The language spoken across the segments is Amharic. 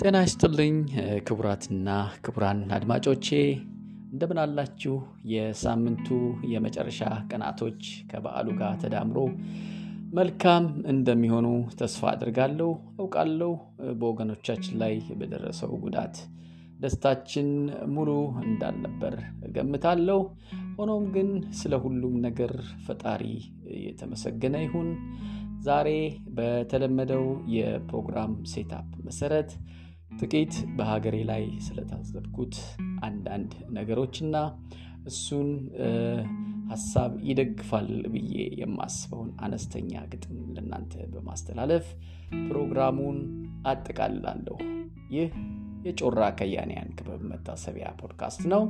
ጤና ይስጥልኝ ክቡራትና ክቡራን አድማጮቼ እንደምን አላችሁ? የሳምንቱ የመጨረሻ ቀናቶች ከበዓሉ ጋር ተዳምሮ መልካም እንደሚሆኑ ተስፋ አድርጋለሁ አውቃለሁ። በወገኖቻችን ላይ በደረሰው ጉዳት ደስታችን ሙሉ እንዳልነበር እገምታለሁ። ሆኖም ግን ስለ ሁሉም ነገር ፈጣሪ የተመሰገነ ይሁን። ዛሬ በተለመደው የፕሮግራም setup መሰረት ጥቂት በሀገሬ ላይ ስለታዘብኩት አንዳንድ ነገሮችና እሱን ሀሳብ ይደግፋል ብዬ የማስበውን አነስተኛ ግጥም ለእናንተ በማስተላለፍ ፕሮግራሙን አጠቃልላለሁ። ይህ የጮራ ከያንያን ክበብ መታሰቢያ ፖድካስት ነው።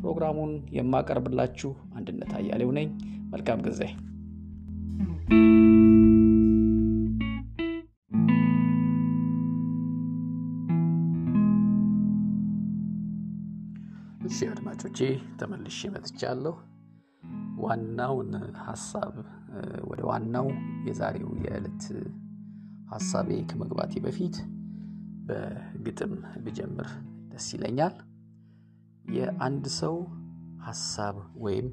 ፕሮግራሙን የማቀርብላችሁ አንድነት አያሌው ነኝ። መልካም ጊዜ። እሺ አድማጮቼ ተመልሼ መጥቻለሁ። ዋናውን ሀሳብ ወደ ዋናው የዛሬው የዕለት ሀሳቤ ከመግባቴ በፊት በግጥም ብጀምር ደስ ይለኛል። የአንድ ሰው ሀሳብ ወይም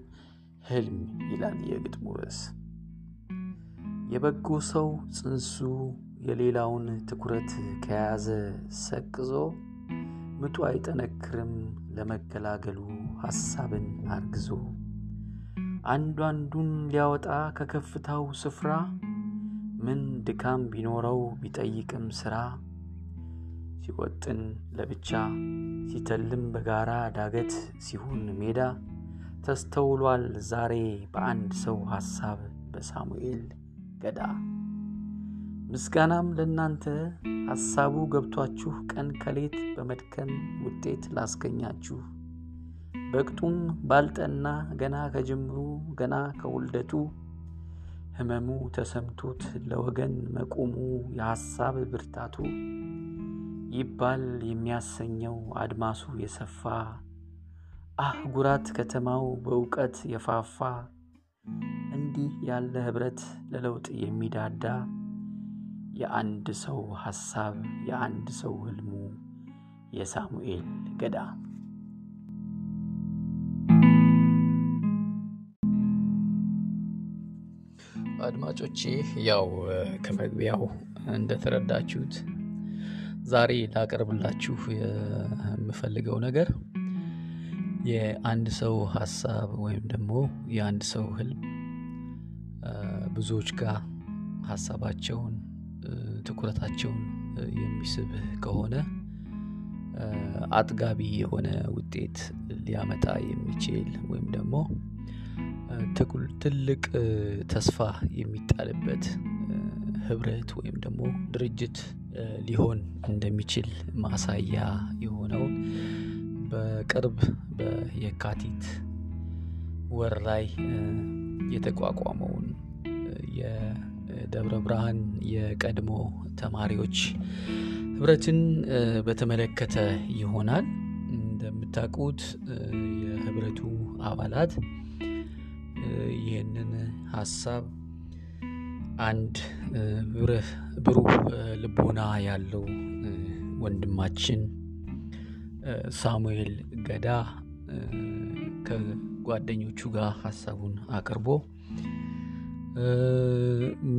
ህልም ይላል የግጥሙ ርዕስ። የበጎ ሰው ጽንሱ የሌላውን ትኩረት ከያዘ ሰቅዞ ምጡ አይጠነክርም ለመገላገሉ ሐሳብን አርግዞ አንዱ አንዱን ሊያወጣ ከከፍታው ስፍራ ምን ድካም ቢኖረው ቢጠይቅም ሥራ ሲወጥን ለብቻ ሲተልም በጋራ ዳገት ሲሆን ሜዳ ተስተውሏል ዛሬ በአንድ ሰው ሐሳብ በሳሙኤል ገዳ። ምስጋናም ለእናንተ ሐሳቡ ገብቷችሁ ቀን ከሌት በመድከም ውጤት ላስገኛችሁ። በቅጡም ባልጠና ገና ከጅምሩ ገና ከውልደቱ ህመሙ ተሰምቶት ለወገን መቆሙ የሐሳብ ብርታቱ ይባል የሚያሰኘው አድማሱ የሰፋ። አህጉራት ከተማው በእውቀት የፋፋ። እንዲህ ያለ ኅብረት ለለውጥ የሚዳዳ የአንድ ሰው ሐሳብ የአንድ ሰው ህልሙ የሳሙኤል ገዳ። አድማጮቼ ያው ከመግቢያው እንደተረዳችሁት ዛሬ ላቀርብላችሁ የምፈልገው ነገር የአንድ ሰው ሐሳብ ወይም ደግሞ የአንድ ሰው ህልም ብዙዎች ጋር ሐሳባቸውን ትኩረታቸውን የሚስብ ከሆነ አጥጋቢ የሆነ ውጤት ሊያመጣ የሚችል ወይም ደግሞ ትልቅ ተስፋ የሚጣልበት ህብረት ወይም ደግሞ ድርጅት ሊሆን እንደሚችል ማሳያ የሆነውን በቅርብ በየካቲት ወር ላይ የተቋቋመውን የደብረ ብርሃን የቀድሞ ተማሪዎች ህብረትን በተመለከተ ይሆናል። እንደምታውቁት የህብረቱ አባላት ይህንን ሀሳብ አንድ ብሩህ ልቦና ያለው ወንድማችን ሳሙኤል ገዳ ከጓደኞቹ ጋር ሀሳቡን አቅርቦ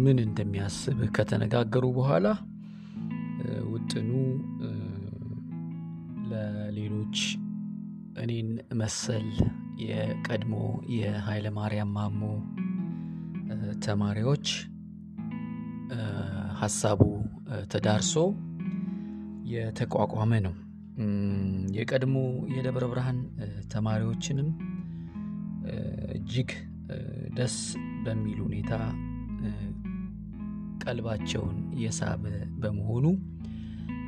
ምን እንደሚያስብ ከተነጋገሩ በኋላ ውጥኑ ለሌሎች እኔን መሰል የቀድሞ የኃይለ ማርያም ማሞ ተማሪዎች ሀሳቡ ተዳርሶ የተቋቋመ ነው። የቀድሞ የደብረ ብርሃን ተማሪዎችንም እጅግ ደስ በሚል ሁኔታ ቀልባቸውን የሳበ በመሆኑ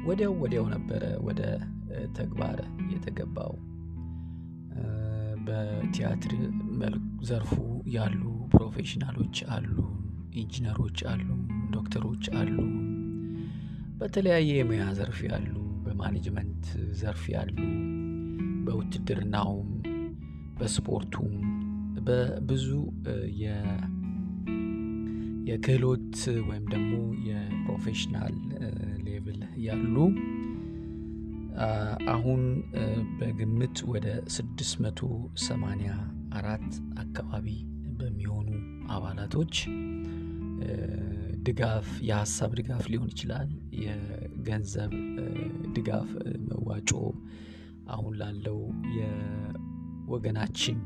ወዲያው ወዲያው ነበረ ወደ ተግባር የተገባው። በቲያትር ዘርፉ ያሉ professional ኦች አሉ፣ ኢንጂነሮች አሉ፣ ዶክተሮች አሉ፣ በተለያየ የሙያ ዘርፍ ያሉ፣ በ management ዘርፍ ያሉ፣ በውትድርናውም፣ በስፖርቱም በብዙ የክህሎት ወይም ደግሞ የ professional level ያሉ አሁን በግምት ወደ 684 አካባቢ በሚሆኑ አባላቶች ድጋፍ የሀሳብ ድጋፍ ሊሆን ይችላል የገንዘብ ድጋፍ መዋጮ አሁን ላለው የወገናችን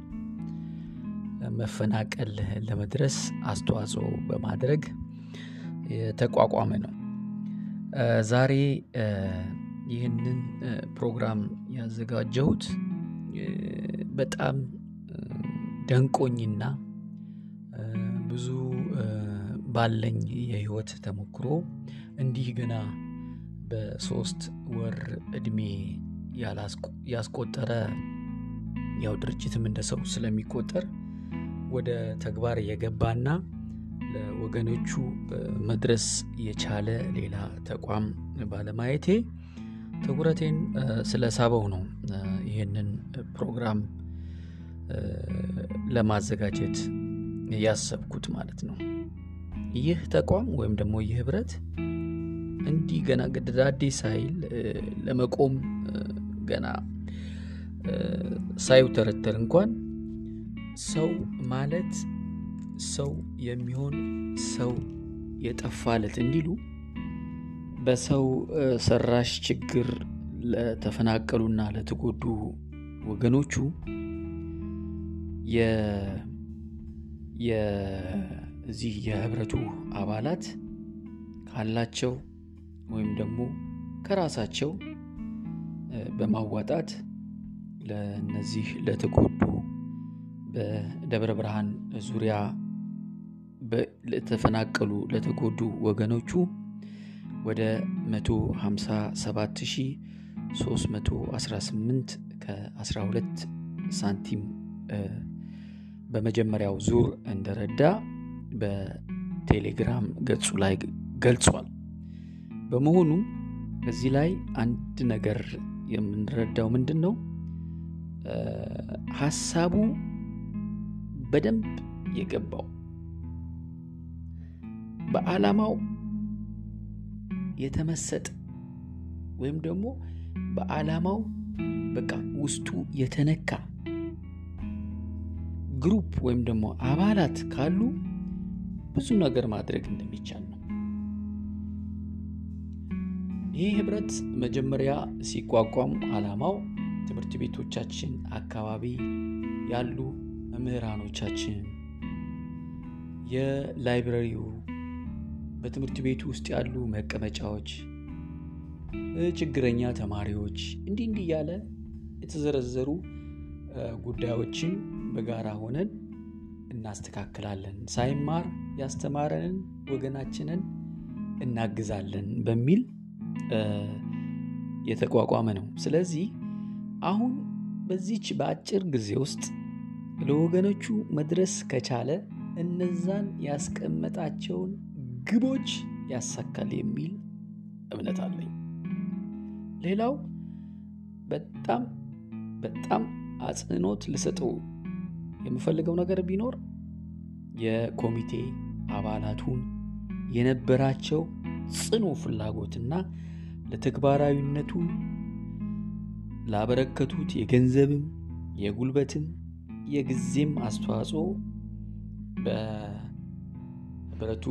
መፈናቀል ለመድረስ አስተዋጽኦ በማድረግ የተቋቋመ ነው። ዛሬ ይህንን ፕሮግራም ያዘጋጀሁት በጣም ደንቆኝና ብዙ ባለኝ የህይወት ተሞክሮ እንዲህ ገና በሶስት ወር እድሜ ያስቆጠረ ያው ድርጅትም እንደ ሰው ስለሚቆጠር ወደ ተግባር የገባና ለወገኖቹ መድረስ የቻለ ሌላ ተቋም ባለማየቴ ትኩረቴን ስለሳበው ነው። ይህንን ፕሮግራም ለማዘጋጀት ያሰብኩት ማለት ነው። ይህ ተቋም ወይም ደግሞ ይህ ህብረት እንዲህ ገና ግድዳዴ ሳይል ለመቆም ገና ሳይውተረተር እንኳን ሰው ማለት ሰው የሚሆን ሰው የጠፋለት እንዲሉ በሰው ሰራሽ ችግር ለተፈናቀሉና ለተጎዱ ወገኖቹ የዚህ የህብረቱ አባላት ካላቸው ወይም ደግሞ ከራሳቸው በማዋጣት ለነዚህ ለተጎዱ በደብረ ብርሃን ዙሪያ ለተፈናቀሉ ለተጎዱ ወገኖቹ ወደ 157318 ከ12 ሳንቲም በመጀመሪያው ዙር እንደረዳ በቴሌግራም ገጹ ላይ ገልጿል። በመሆኑ እዚህ ላይ አንድ ነገር የምንረዳው ምንድን ነው ሀሳቡ በደንብ የገባው። በዓላማው የተመሰጠ ወይም ደግሞ በዓላማው በቃ ውስጡ የተነካ ግሩፕ ወይም ደግሞ አባላት ካሉ ብዙ ነገር ማድረግ እንደሚቻል ነው። ይህ ህብረት መጀመሪያ ሲቋቋም አላማው ትምህርት ቤቶቻችን አካባቢ ያሉ መምህራኖቻችን የላይብረሪው በትምህርት ቤቱ ውስጥ ያሉ መቀመጫዎች ችግረኛ ተማሪዎች እንዲህ እንዲህ እያለ የተዘረዘሩ ጉዳዮችን በጋራ ሆነን እናስተካክላለን። ሳይማር ያስተማረንን ወገናችንን እናግዛለን በሚል የተቋቋመ ነው። ስለዚህ አሁን በዚች በአጭር ጊዜ ውስጥ ለወገኖቹ መድረስ ከቻለ እነዛን ያስቀመጣቸውን ግቦች ያሳካል የሚል እምነት አለኝ። ሌላው በጣም በጣም አጽንኖት ልሰጠው የምፈልገው ነገር ቢኖር የኮሚቴ አባላቱን የነበራቸው ጽኑ ፍላጎትና ለተግባራዊነቱ ላበረከቱት የገንዘብም የጉልበትም የጊዜም አስተዋጽኦ በህብረቱ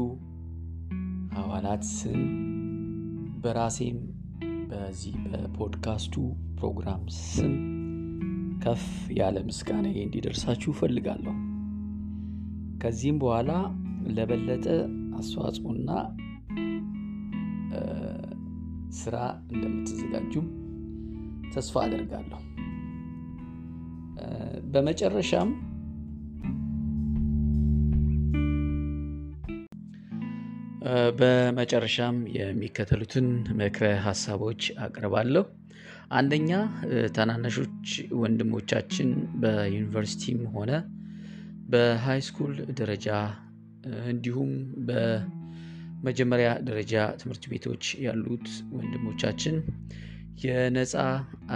አባላት ስም በራሴም በዚህ በፖድካስቱ ፕሮግራም ስም ከፍ ያለ ምስጋና እንዲደርሳችሁ እፈልጋለሁ። ከዚህም በኋላ ለበለጠ አስተዋጽኦና ስራ እንደምትዘጋጁም ተስፋ አደርጋለሁ በመጨረሻም በመጨረሻም የሚከተሉትን ምክረ ሀሳቦች አቅርባለሁ። አንደኛ ታናናሾች ወንድሞቻችን በዩኒቨርሲቲም ሆነ በሃይስኩል ደረጃ እንዲሁም በመጀመሪያ ደረጃ ትምህርት ቤቶች ያሉት ወንድሞቻችን የነፃ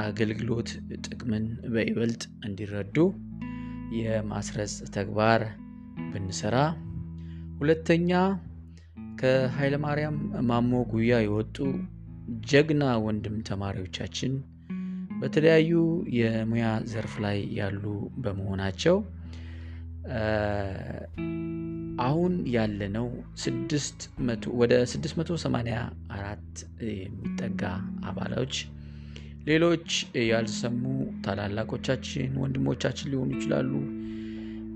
አገልግሎት ጥቅምን በይበልጥ እንዲረዱ የማስረጽ ተግባር ብንሰራ ሁለተኛ ከኃይለማርያም ማሞ ጉያ የወጡ ጀግና ወንድም ተማሪዎቻችን በተለያዩ የሙያ ዘርፍ ላይ ያሉ በመሆናቸው አሁን ያለነው ወደ 684 የሚጠጋ አባሎች ሌሎች ያልሰሙ ታላላቆቻችን ወንድሞቻችን ሊሆኑ ይችላሉ፣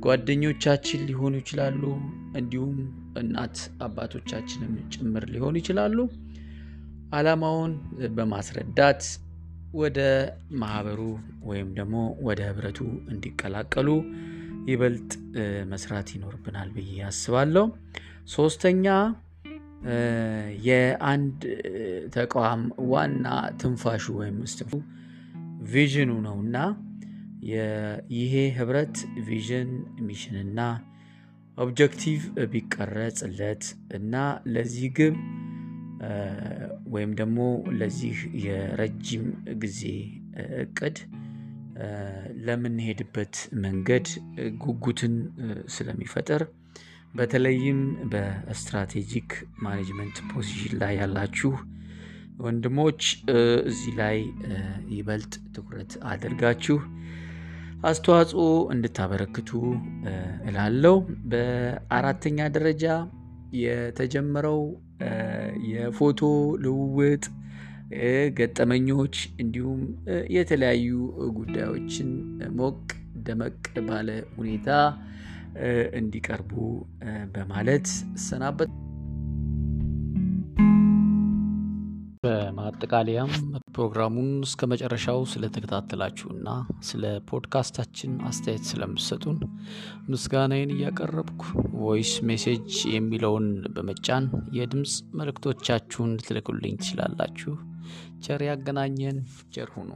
ጓደኞቻችን ሊሆኑ ይችላሉ፣ እንዲሁም እናት አባቶቻችንም ጭምር ሊሆኑ ይችላሉ። ዓላማውን በማስረዳት ወደ ማህበሩ ወይም ደግሞ ወደ ህብረቱ እንዲቀላቀሉ ይበልጥ መስራት ይኖርብናል ብዬ አስባለሁ። ሶስተኛ የአንድ ተቋም ዋና ትንፋሹ ወይም እስትንፋሱ vision ኑ ነው እና ይሄ ህብረት vision mission ና objective ቢቀረጽለት እና ለዚህ ግብ ወይም ደግሞ ለዚህ የረጅም ጊዜ እቅድ ለምንሄድበት መንገድ ጉጉትን ስለሚፈጥር በተለይም በ strategic management position ላይ ያላችሁ ወንድሞች እዚህ ላይ ይበልጥ ትኩረት አድርጋችሁ አስተዋጽኦ እንድታበረክቱ እላለው። በአራተኛ ደረጃ የተጀመረው የፎቶ ልውውጥ ገጠመኞች እንዲሁም የተለያዩ ጉዳዮችን ሞቅ ደመቅ ባለ ሁኔታ እንዲቀርቡ በማለት እሰናበት። በማጠቃለያም ፕሮግራሙን እስከ መጨረሻው ስለተከታተላችሁና ስለ ፖድካስታችን አስተያየት ስለምሰጡን ምስጋናዬን እያቀረብኩ voice message የሚለውን በመጫን የድምፅ መልእክቶቻችሁን ልትልኩልኝ ትችላላችሁ። ቸር ያገናኘን። ቸር ሁኑ።